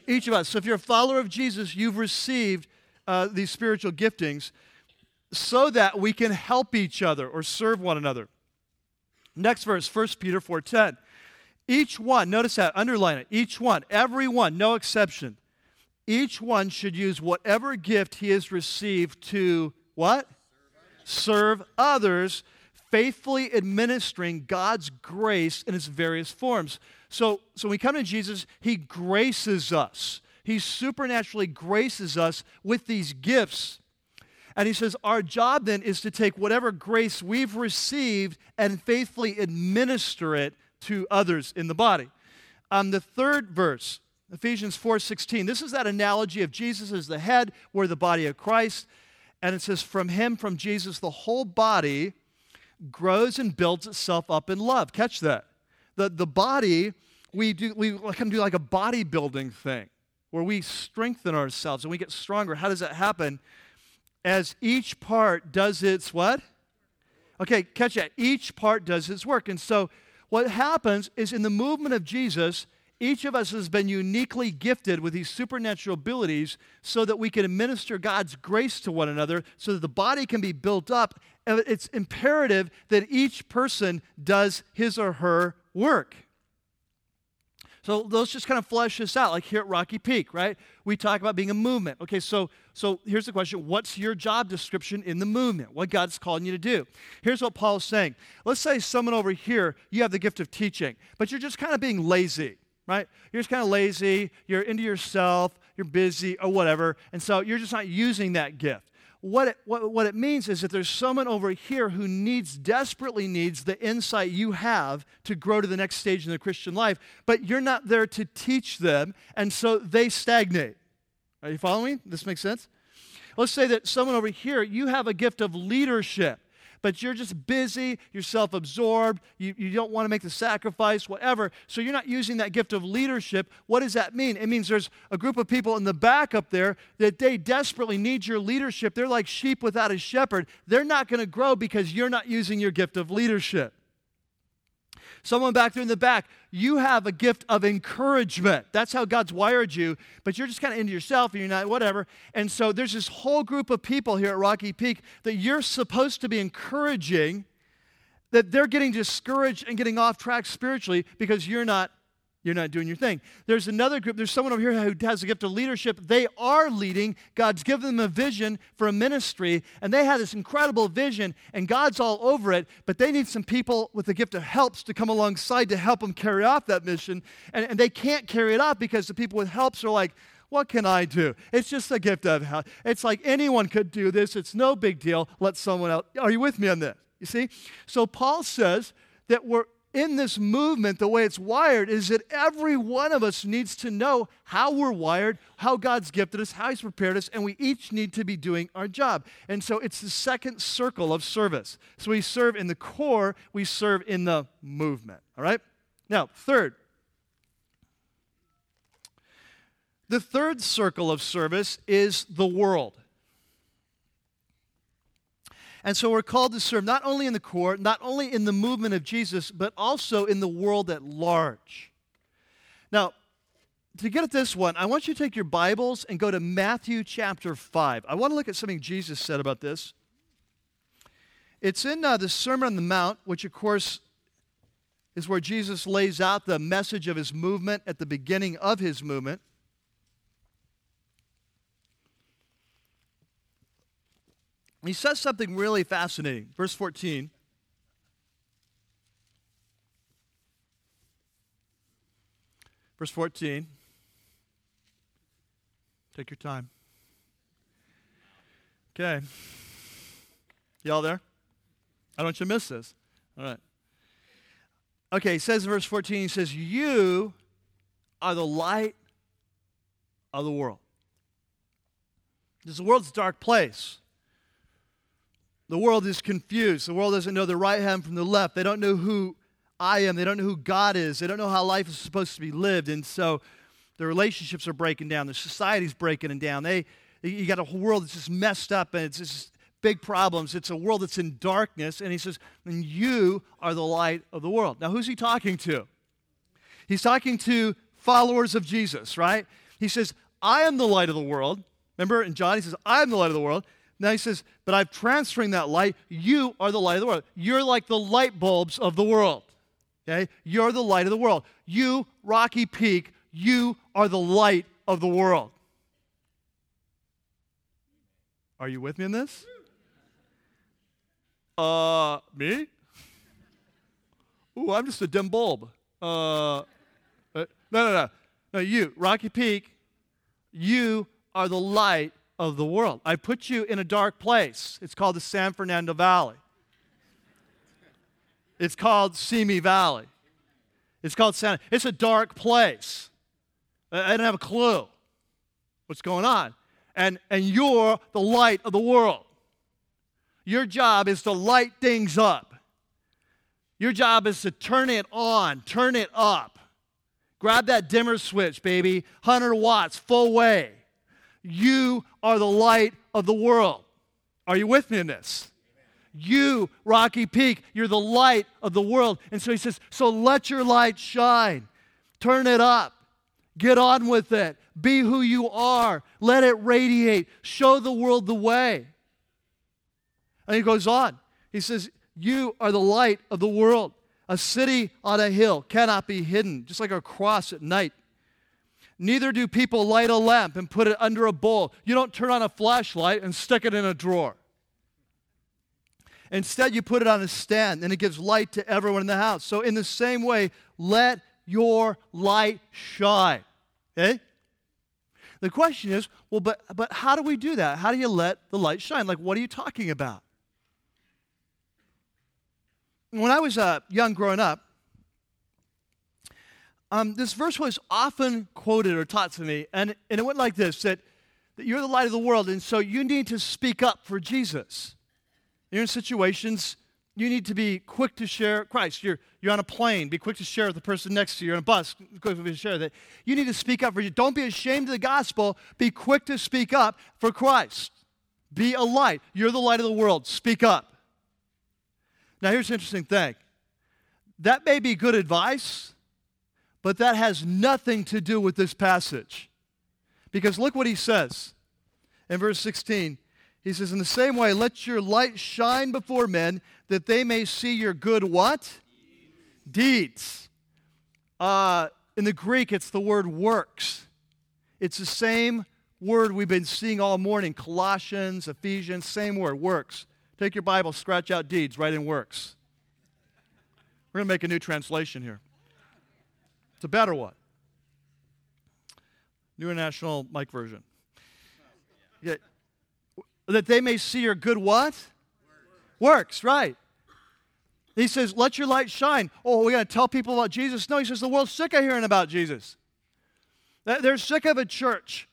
Each of us. So if you're a follower of Jesus, you've received uh, these spiritual giftings so that we can help each other or serve one another. Next verse, 1 Peter 4.10. Each one, notice that, underline it. Each one, every one, no exception. Each one should use whatever gift he has received to what? Serve others, faithfully administering God's grace in its various forms. So, so when we come to Jesus, He graces us. He supernaturally graces us with these gifts. And he says, Our job then is to take whatever grace we've received and faithfully administer it to others in the body. Um, the third verse, Ephesians 4:16. This is that analogy of Jesus as the head, we're the body of Christ. And it says, From him, from Jesus, the whole body grows and builds itself up in love. Catch that. The, the body, we do we of do like a bodybuilding thing where we strengthen ourselves and we get stronger. How does that happen? As each part does its what? Okay, catch that. Each part does its work. And so what happens is in the movement of Jesus, each of us has been uniquely gifted with these supernatural abilities so that we can administer God's grace to one another so that the body can be built up. It's imperative that each person does his or her work. So let's just kind of flesh this out, like here at Rocky Peak, right? We talk about being a movement. Okay, so so here's the question: What's your job description in the movement? What God's calling you to do? Here's what Paul's saying. Let's say someone over here, you have the gift of teaching, but you're just kind of being lazy, right? You're just kind of lazy. You're into yourself. You're busy or whatever, and so you're just not using that gift what it, what, what it means is that there's someone over here who needs, desperately needs the insight you have to grow to the next stage in the Christian life, but you're not there to teach them, and so they stagnate. Are you following? This makes sense? Let's say that someone over here, you have a gift of leadership but you're just busy, you're self absorbed, you, you don't want to make the sacrifice, whatever. So you're not using that gift of leadership. What does that mean? It means there's a group of people in the back up there that they desperately need your leadership. They're like sheep without a shepherd. They're not going to grow because you're not using your gift of leadership. Someone back there in the back, you have a gift of encouragement. That's how God's wired you, but you're just kind of into yourself and you're not, whatever. And so there's this whole group of people here at Rocky Peak that you're supposed to be encouraging that they're getting discouraged and getting off track spiritually because you're not you're not doing your thing. There's another group, there's someone over here who has a gift of leadership. They are leading. God's given them a vision for a ministry, and they have this incredible vision, and God's all over it, but they need some people with the gift of helps to come alongside to help them carry off that mission. And, and they can't carry it off because the people with helps are like, what can I do? It's just a gift of help. It's like anyone could do this. It's no big deal. Let someone else. Are you with me on this? You see? So Paul says that we're in this movement, the way it's wired is that every one of us needs to know how we're wired, how God's gifted us, how He's prepared us, and we each need to be doing our job. And so it's the second circle of service. So we serve in the core, we serve in the movement. All right? Now, third, the third circle of service is the world. And so we're called to serve not only in the court, not only in the movement of Jesus, but also in the world at large. Now, to get at this one, I want you to take your Bibles and go to Matthew chapter 5. I want to look at something Jesus said about this. It's in uh, the Sermon on the Mount, which, of course, is where Jesus lays out the message of his movement at the beginning of his movement. He says something really fascinating. Verse 14. Verse 14. Take your time. Okay. Y'all there? I don't want you to miss this. All right. Okay, he says in verse 14, he says, You are the light of the world. This is the world's dark place. The world is confused. The world doesn't know the right hand from the left. They don't know who I am. They don't know who God is. They don't know how life is supposed to be lived. And so the relationships are breaking down. The society's breaking down. They, you got a whole world that's just messed up and it's just big problems. It's a world that's in darkness. And he says, and you are the light of the world. Now, who's he talking to? He's talking to followers of Jesus, right? He says, I am the light of the world. Remember in John, he says, I am the light of the world. Now he says, But I'm transferring that light. You are the light of the world. You're like the light bulbs of the world. Okay? You're the light of the world. You, Rocky Peak, you are the light of the world. Are you with me in this? Uh, me? Ooh, I'm just a dim bulb. Uh, uh, no, no, no. No, you, Rocky Peak, you are the light of the world. I put you in a dark place. It's called the San Fernando Valley. It's called Simi Valley. It's called Santa. It's a dark place. I don't have a clue what's going on. And, and you're the light of the world. Your job is to light things up. Your job is to turn it on, turn it up. Grab that dimmer switch, baby. 100 watts, full way. You are the light of the world. Are you with me in this? You, Rocky Peak, you're the light of the world. And so he says, So let your light shine. Turn it up. Get on with it. Be who you are. Let it radiate. Show the world the way. And he goes on. He says, You are the light of the world. A city on a hill cannot be hidden, just like a cross at night. Neither do people light a lamp and put it under a bowl. You don't turn on a flashlight and stick it in a drawer. Instead, you put it on a stand and it gives light to everyone in the house. So, in the same way, let your light shine. Okay? The question is, well, but, but how do we do that? How do you let the light shine? Like, what are you talking about? When I was uh, young growing up, um, this verse was often quoted or taught to me, and, and it went like this that, that you're the light of the world, and so you need to speak up for Jesus. You're in situations you need to be quick to share Christ. You're, you're on a plane, be quick to share with the person next to you. You're on a bus, quick to share that. You need to speak up for you. Don't be ashamed of the gospel. Be quick to speak up for Christ. Be a light. You're the light of the world. Speak up. Now, here's an interesting thing that may be good advice, but that has nothing to do with this passage. Because look what he says in verse 16. He says, In the same way, let your light shine before men that they may see your good what? Deeds. Uh, in the Greek, it's the word works. It's the same word we've been seeing all morning Colossians, Ephesians, same word, works. Take your Bible, scratch out deeds, write in works. We're going to make a new translation here. A better one. New International Mike version. Yeah that they may see your good what? Works, Works right. He says, let your light shine. Oh, we got to tell people about Jesus. No, he says, the world's sick of hearing about Jesus. They're sick of a church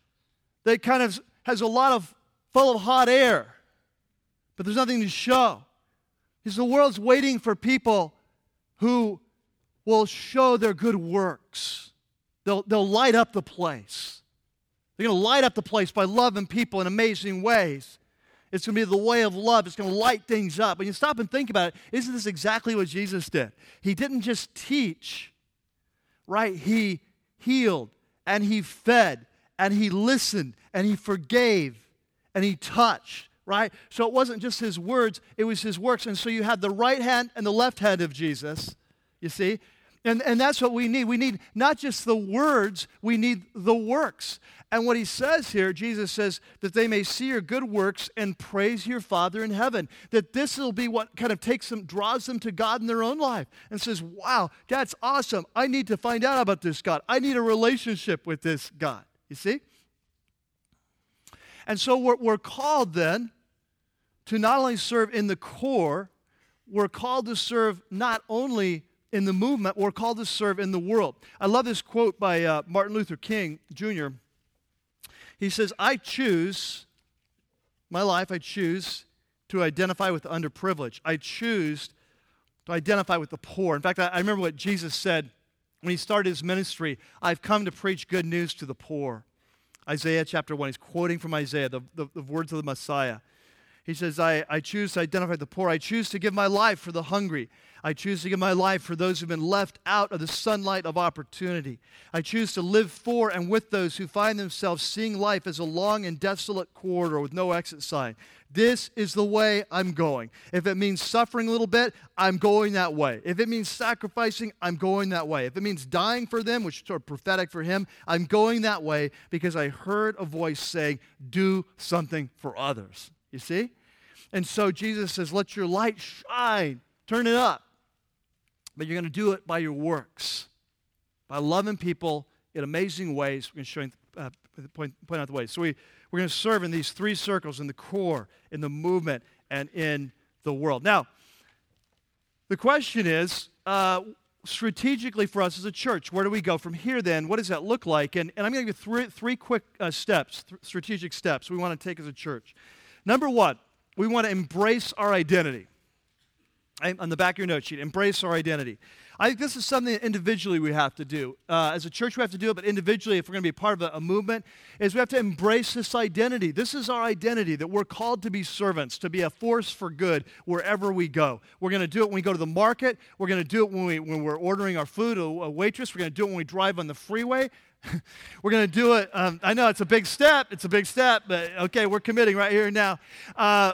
that kind of has a lot of full of hot air, but there's nothing to show. Because the world's waiting for people who will show their good works. They'll, they'll light up the place. They're going to light up the place by loving people in amazing ways. It's going to be the way of love. It's going to light things up. And you stop and think about it. Isn't this exactly what Jesus did? He didn't just teach, right? He healed and he fed and he listened and he forgave and he touched, right? So it wasn't just his words, it was his works. And so you had the right hand and the left hand of Jesus, you see? And, and that's what we need. We need not just the words, we need the works. And what he says here, Jesus says, that they may see your good works and praise your Father in heaven. That this will be what kind of takes them, draws them to God in their own life and says, wow, that's awesome. I need to find out about this God. I need a relationship with this God. You see? And so we're, we're called then to not only serve in the core, we're called to serve not only in the movement, we're called to serve in the world. I love this quote by uh, Martin Luther King Jr. He says, I choose, my life, I choose to identify with the underprivileged. I choose to identify with the poor. In fact, I, I remember what Jesus said when he started his ministry I've come to preach good news to the poor. Isaiah chapter 1, he's quoting from Isaiah, the, the, the words of the Messiah. He says, I, I choose to identify the poor. I choose to give my life for the hungry. I choose to give my life for those who've been left out of the sunlight of opportunity. I choose to live for and with those who find themselves seeing life as a long and desolate corridor with no exit sign. This is the way I'm going. If it means suffering a little bit, I'm going that way. If it means sacrificing, I'm going that way. If it means dying for them, which is sort of prophetic for him, I'm going that way because I heard a voice saying, Do something for others. You see? And so Jesus says, Let your light shine, turn it up. But you're going to do it by your works, by loving people in amazing ways. We're going to show uh, point, point out the way. So we, we're going to serve in these three circles in the core, in the movement, and in the world. Now, the question is uh, strategically for us as a church, where do we go from here then? What does that look like? And, and I'm going to give you three, three quick uh, steps, th- strategic steps we want to take as a church. Number one, we want to embrace our identity. On the back of your note sheet, embrace our identity. I think this is something that individually we have to do. Uh, as a church, we have to do it, but individually, if we're going to be part of a, a, movement, is we have to embrace this identity. This is our identity that we're called to be servants, to be a force for good wherever we go. We're going to do it when we go to the market. We're going to do it when, we, when we're ordering our food, a, a waitress. We're going to do it when we drive on the freeway. we're going to do it. Um, I know it's a big step. It's a big step, but okay, we're committing right here and now. Uh,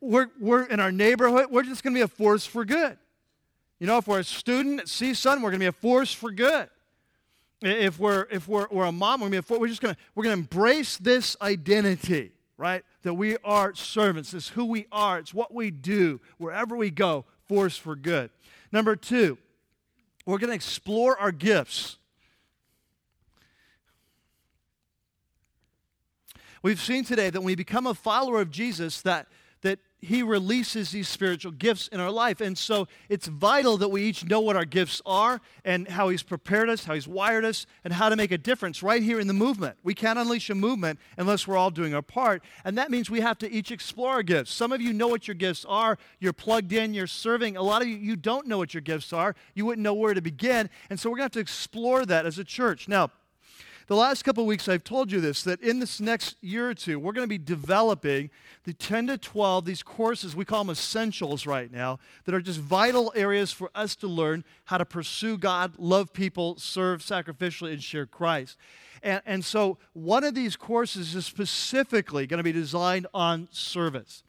we're, we're in our neighborhood. We're just going to be a force for good. You know, if we're a student at CSUN, we're going to be a force for good. If we're, if we're, we're a mom, we're, to be a, we're just going to, we're going to embrace this identity, right? That we are servants. It's who we are. It's what we do. Wherever we go, force for good. Number two, we're going to explore our gifts. We've seen today that when we become a follower of Jesus, that that he releases these spiritual gifts in our life. And so it's vital that we each know what our gifts are and how he's prepared us, how he's wired us, and how to make a difference right here in the movement. We can't unleash a movement unless we're all doing our part. And that means we have to each explore our gifts. Some of you know what your gifts are. You're plugged in, you're serving. A lot of you, you don't know what your gifts are. You wouldn't know where to begin. And so we're going to have to explore that as a church. Now, the last couple weeks, I've told you this that in this next year or two, we're going to be developing the 10 to 12, these courses, we call them essentials right now, that are just vital areas for us to learn how to pursue God, love people, serve sacrificially, and share Christ. And, and so, one of these courses is specifically going to be designed on service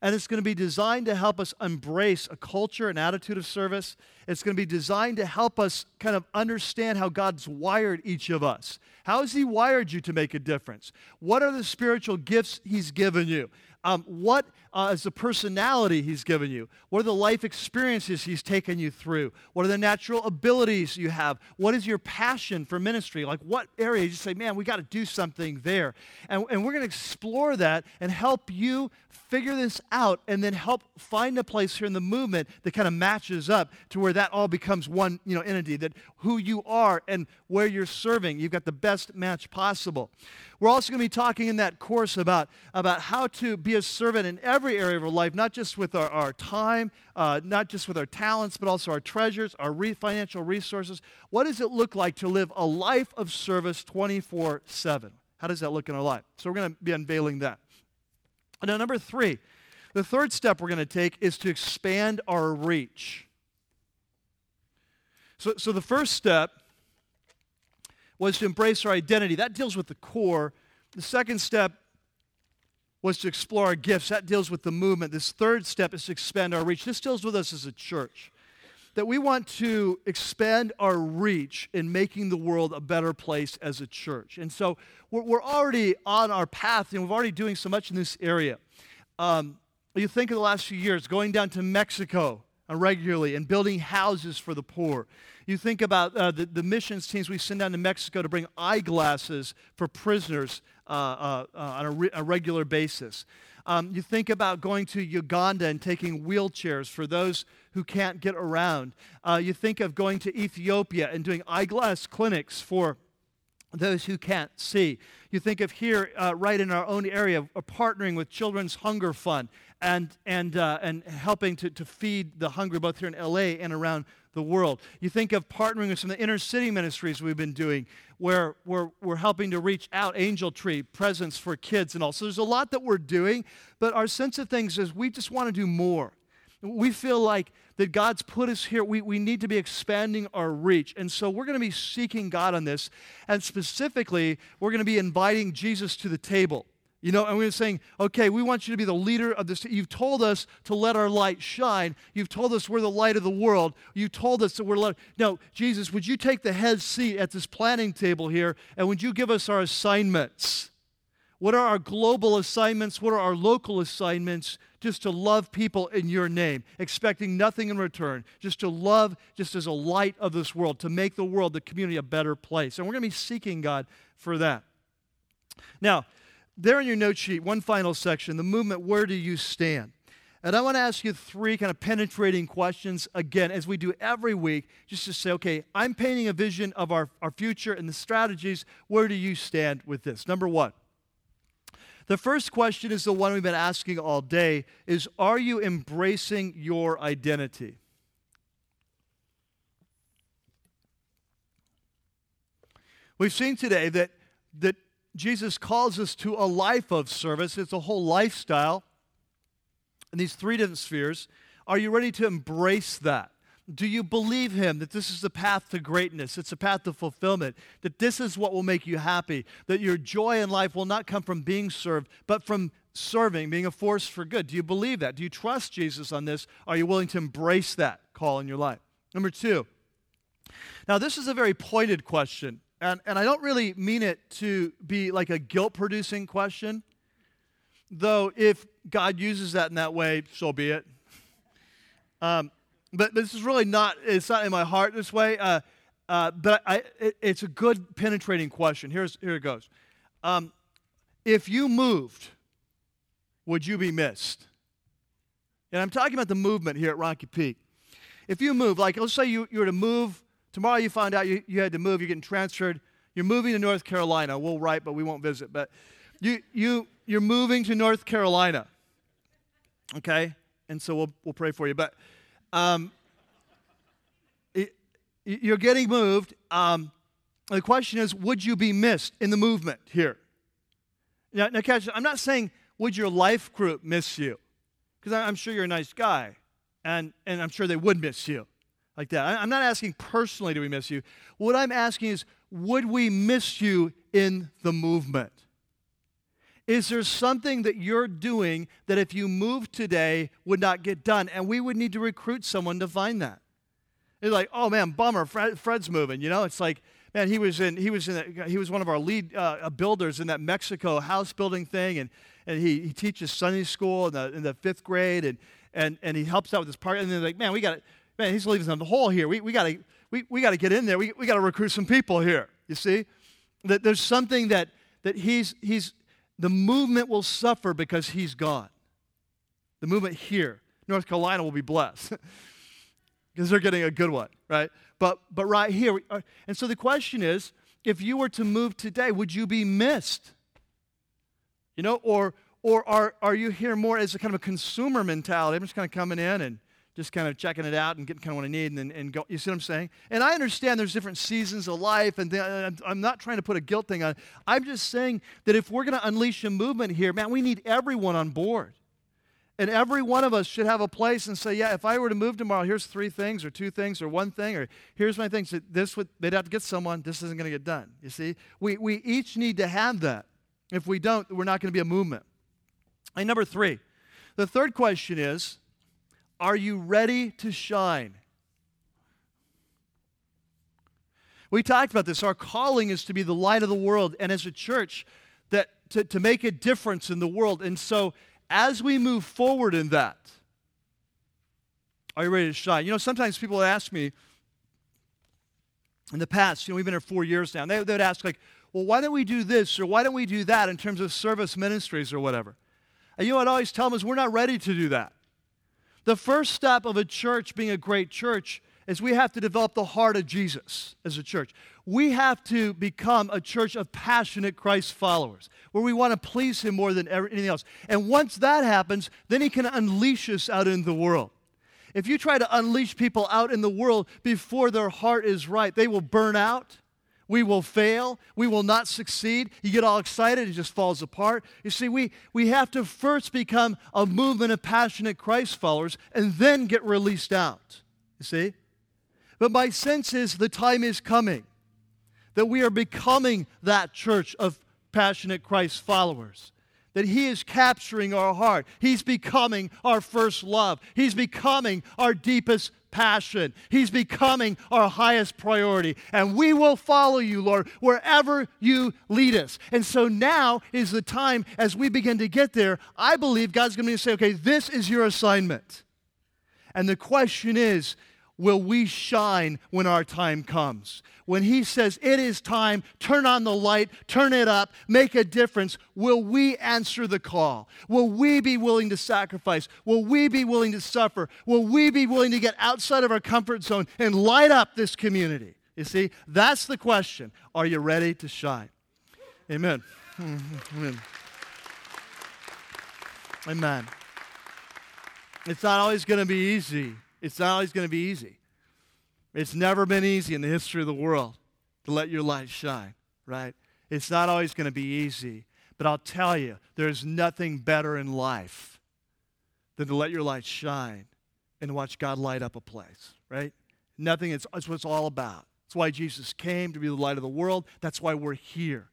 and it's going to be designed to help us embrace a culture, an attitude of service. It's going to be designed to help us kind of understand how God's wired each of us. How has He wired you to make a difference? What are the spiritual gifts He's given you? Um, what uh, is the personality He's given you? What are the life experiences He's taken you through? What are the natural abilities you have? What is your passion for ministry? Like, what area you say, man, we got to do something there? And, and we're going to explore that and help you figure this out and then help find a place here in the movement that kind of matches up to where that all becomes one you know, entity, that who you are and where you're serving, you've got the best match possible. We're also going to be talking in that course about, about how to be a servant in every area of our life, not just with our, our time, uh, not just with our talents, but also our treasures, our re- financial resources. What does it look like to live a life of service 24 7? How does that look in our life? So we're going to be unveiling that. Now, number three, the third step we're going to take is to expand our reach. So, so the first step was to embrace our identity. That deals with the core. The second step was to explore our gifts. That deals with the movement. This third step is to expand our reach. This deals with us as a church. That we want to expand our reach in making the world a better place as a church. And so we're, we're already on our path and we're already doing so much in this area. Um, you think of the last few years, going down to Mexico regularly and building houses for the poor. You think about uh, the, the missions teams we send down to Mexico to bring eyeglasses for prisoners uh, uh, uh, on a, re- a, regular basis. Um, you think about going to Uganda and taking wheelchairs for those who can't get around. Uh, you think of going to Ethiopia and doing eyeglass clinics for those who can't see. You think of here, uh, right in our own area, uh, partnering with Children's Hunger Fund and, and, uh, and helping to, to feed the hungry both here in LA and around the world. You think of partnering with some of the inner city ministries we've been doing, where we're, we're helping to reach out Angel Tree, presents for kids, and all. So there's a lot that we're doing, but our sense of things is we just want to do more. We feel like that God's put us here. We, we need to be expanding our reach. And so we're going to be seeking God on this. And specifically, we're going to be inviting Jesus to the table. You know, and we're saying, okay, we want you to be the leader of this. You've told us to let our light shine. You've told us we're the light of the world. You told us that we're light. Now, Jesus, would you take the head seat at this planning table here and would you give us our assignments? What are our global assignments? What are our local assignments? Just to love people in your name, expecting nothing in return. Just to love, just as a light of this world, to make the world, the community, a better place. And we're going to be seeking God for that. Now, there in your note sheet, one final section, the movement, where do you stand? And I want to ask you three kind of penetrating questions again, as we do every week, just to say, okay, I'm painting a vision of our, our future and the strategies. Where do you stand with this? Number one, the first question is the one we've been asking all day is are you embracing your identity? We've seen today that, that Jesus calls us to a life of service. It's a whole lifestyle in these three different spheres. Are you ready to embrace that? Do you believe Him that this is the path to greatness? It's a path to fulfillment, that this is what will make you happy, that your joy in life will not come from being served, but from serving, being a force for good. Do you believe that? Do you trust Jesus on this? Are you willing to embrace that call in your life? Number two, now this is a very pointed question, and, and I don't really mean it to be like a guilt producing question, though if God uses that in that way, so be it. Um, but this is really not, it's not in my heart this way. Uh, uh, but I, it, it's a good penetrating question. Here's, here it goes. Um, if you moved, would you be missed? And I'm talking about the movement here at Rocky Peak. If you move, like let's say you, you were to move, tomorrow you find out you, you had to move, you're getting transferred, you're moving to North Carolina. We'll write, but we won't visit. But you, you, you're moving to North Carolina. Okay? And so we'll, we'll pray for you. But um, it, you're getting moved. Um, the question is, would you be missed in the movement here? Now, now catch, I'm not saying, would your life group miss you? Because I'm sure you're a nice guy, and, and I'm sure they would miss you like that. I'm not asking personally, do we miss you? What I'm asking is, would we miss you in the movement? Is there something that you're doing that if you moved today would not get done? And we would need to recruit someone to find that. It's like, oh man, bummer, Fred, Fred's moving. You know, it's like, man, he was in, he was in, he was one of our lead uh, builders in that Mexico house building thing, and and he, he teaches Sunday school in the in the fifth grade, and and and he helps out with his part. And they're like, man, we got, man, he's leaving the hole here. We we got to we, we got to get in there. We we got to recruit some people here. You see, that there's something that that he's he's the movement will suffer because he's gone. The movement here, North Carolina will be blessed because they're getting a good one, right? But, but right here, uh, and so the question is if you were to move today, would you be missed? You know, or, or are, are you here more as a kind of a consumer mentality? I'm just kind of coming in and just kind of checking it out and getting kind of what I need and, and go. You see what I'm saying? And I understand there's different seasons of life, and I'm not trying to put a guilt thing on. I'm just saying that if we're going to unleash a movement here, man, we need everyone on board. And every one of us should have a place and say, yeah, if I were to move tomorrow, here's three things or two things or one thing, or here's my things. This would, they'd have to get someone. This isn't going to get done. You see? We, we each need to have that. If we don't, we're not going to be a movement. And number three, the third question is are you ready to shine? We talked about this. Our calling is to be the light of the world, and as a church, that to, to make a difference in the world. And so, as we move forward in that, are you ready to shine? You know, sometimes people ask me in the past, you know, we've been here four years now, and they, would ask, like, well, why don't we do this or why don't we do that in terms of service ministries or whatever? And you know what I always tell them is we're not ready to do that. The first step of a church being a great church is we have to develop the heart of Jesus as a church. We have to become a church of passionate Christ followers where we want to please Him more than anything else. And once that happens, then He can unleash us out in the world. If you try to unleash people out in the world before their heart is right, they will burn out we will fail. We will not succeed. You get all excited, it just falls apart. You see, we, we have to first become a movement of passionate Christ followers and then get released out. You see? But my sense is the time is coming that we are becoming that church of passionate Christ followers that He is capturing our heart. He's becoming our first love. He's becoming our deepest passion. He's becoming our highest priority. And we will follow you, Lord, wherever you lead us. And so now is the time as we begin to get there. I believe God's going to say, okay, this is your assignment. And the question is, will we shine when our time comes? When He says, It is time, turn on the light, turn it up, make a difference, will we answer the call? Will we be willing to sacrifice? Will we be willing to suffer? Will we be willing to get outside of our comfort zone and light up this community? You see, that's the question. Are you ready to shine? Amen. Amen. Amen. It's not always going to be easy. It's not always going to be easy. It's never been easy in the history of the world to let your light shine, right? It's not always going to be easy. But I'll tell you, there's nothing better in life than to let your light shine and watch God light up a place, right? Nothing, it's, it's what it's all about. That's why Jesus came to be the light of the world. That's why we're here.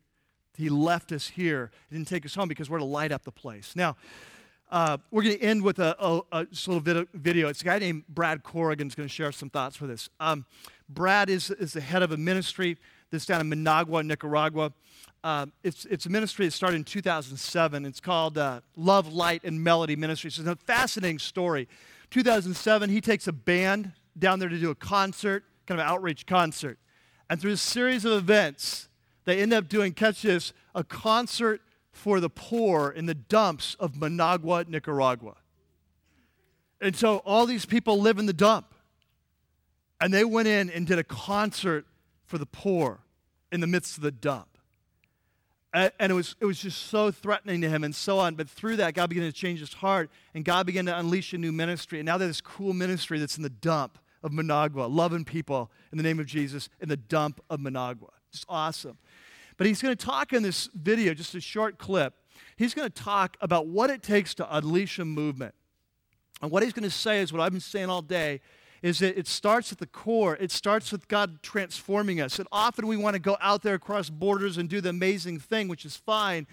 He left us here. He didn't take us home because we're to light up the place. Now, uh, we're going to end with a, a, a little video. It's a guy named Brad Corrigan is going to share some thoughts for this. Um, Brad is, is the head of a ministry that's down in Managua, Nicaragua. Uh, it's, it's a ministry that started in 2007. It's called uh, Love, Light, and Melody Ministries. It's a fascinating story. 2007, he takes a band down there to do a concert, kind of an outreach concert. And through a series of events, they end up doing, catch this, a concert for the poor in the dumps of Managua, Nicaragua. And so all these people live in the dump. And they went in and did a concert for the poor in the midst of the dump. And, it, was, it was just so threatening to him and so on. But through that, God began to change his heart and God began to unleash a new ministry. And now there's this cool ministry that's in the dump of Managua, loving people in the name of Jesus in the dump of Managua. Just awesome. But he's going to talk in this video, just a short clip. He's going to talk about what it takes to unleash a movement. And what he's going to say is what I've been saying all day is that it starts at the core. It starts with God transforming us. And often we want to go out there across borders and do the amazing thing, which is fine.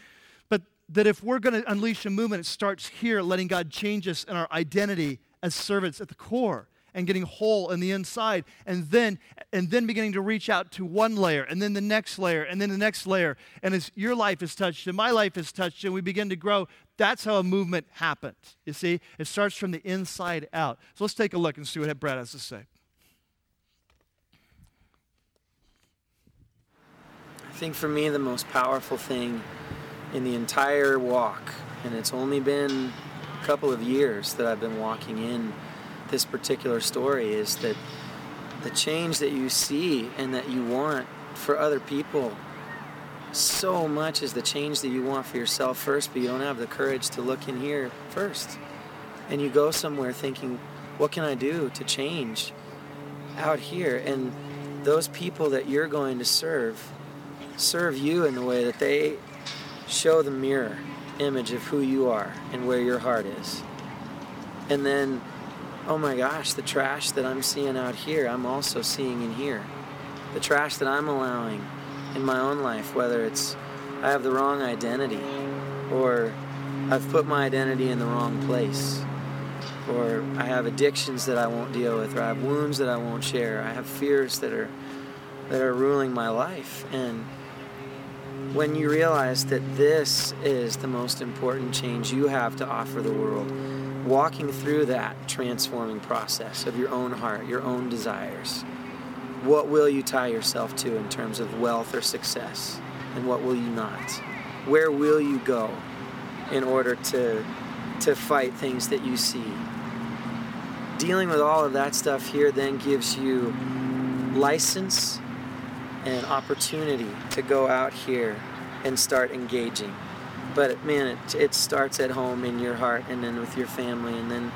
But that if we're going to unleash a movement, it starts here, letting God change us in our identity as servants at the core and getting whole in the inside and then and then beginning to reach out to one layer and then the next layer and then the next layer. And as your life is touched and my life is touched and we begin to grow that's how a movement happens. You see? It starts from the inside out. So let's take a look and see what brad has to say. I think for me the most powerful thing in the entire walk and it's only been a couple of years that i've been walking in this particular story is that the change that you see and that you want for other people so much is the change that you want for yourself first, but you don't have the courage to look in here first. And you go somewhere thinking, what can I do to change out here? And those people that you're going to serve serve you in the way that they show the mirror image of who you are and where your heart is. And then oh my gosh, the trash that I'm seeing out here, I'm also seeing in here. The trash that I'm allowing in my own life, whether it's I have the wrong identity, or I've put my identity in the wrong place, or I have addictions that I won't deal with, or I have wounds that I won't share, I have fears that are that are ruling my life. And when you realize that this is the most important change you have to offer the world, walking through that transforming process of your own heart, your own desires. What will you tie yourself to in terms of wealth or success? And what will you not? Where will you go in order to, to fight things that you see? Dealing with all of that stuff here then gives you license and opportunity to go out here and start engaging but man, it, it starts at home in your heart and then with your family and then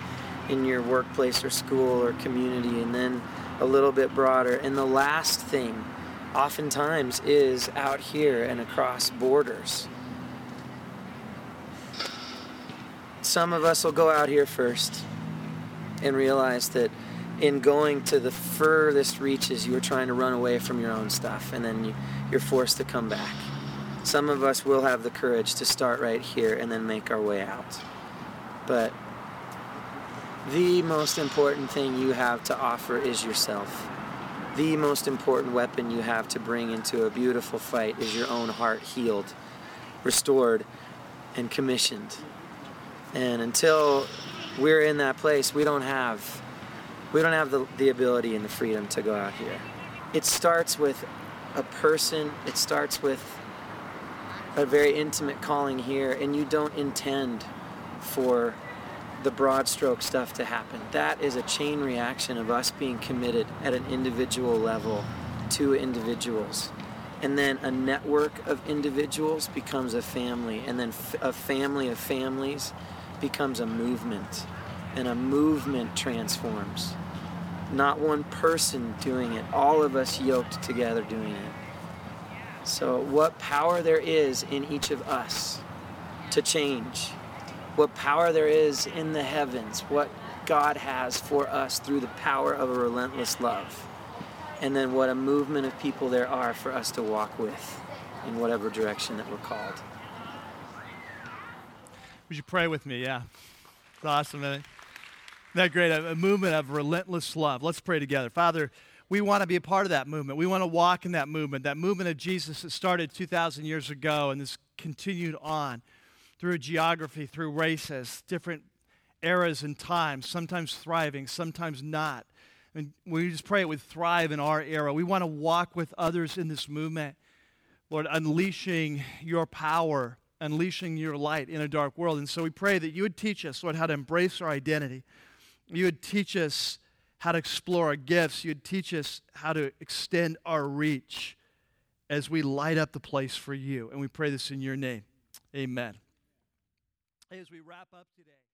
in your workplace or school or community and then a little bit broader. And the last thing, oftentimes, is out here and across borders. Some of us will go out here first and realize that in going to the furthest reaches, you are trying to run away from your own stuff and then you, you're forced to come back. Some of us will have the courage to start right here and then make our way out. But the most important thing you have to offer is yourself. The most important weapon you have to bring into a beautiful fight is your own heart healed, restored, and commissioned. And until we're in that place, we don't have we don't have the, the ability and the freedom to go out here. It starts with a person, it starts with a very intimate calling here, and you don't intend for the broad stroke stuff to happen. That is a chain reaction of us being committed at an individual level to individuals. And then a network of individuals becomes a family, and then a family of families becomes a movement, and a movement transforms. Not one person doing it, all of us yoked together doing it. So, what power there is in each of us to change, what power there is in the heavens, what God has for us through the power of a relentless love, and then what a movement of people there are for us to walk with in whatever direction that we're called. Would you pray with me? Yeah. It's awesome. Isn't that great? A, a movement of relentless love. Let's pray together. Father, we want to be a part of that movement. We want to walk in that movement, that movement of Jesus that started 2,000 years ago and this continued on through geography, through races, different eras and times, sometimes thriving, sometimes not. And we just pray it would thrive in our era. We want to walk with others in this movement, Lord, unleashing your power, unleashing your light in a dark world. And so we pray that you would teach us, Lord, how to embrace our identity. You would teach us how to explore our gifts. You'd teach us how to extend our reach as we light up the place for you. And we pray this in your name. Amen. As we wrap up today.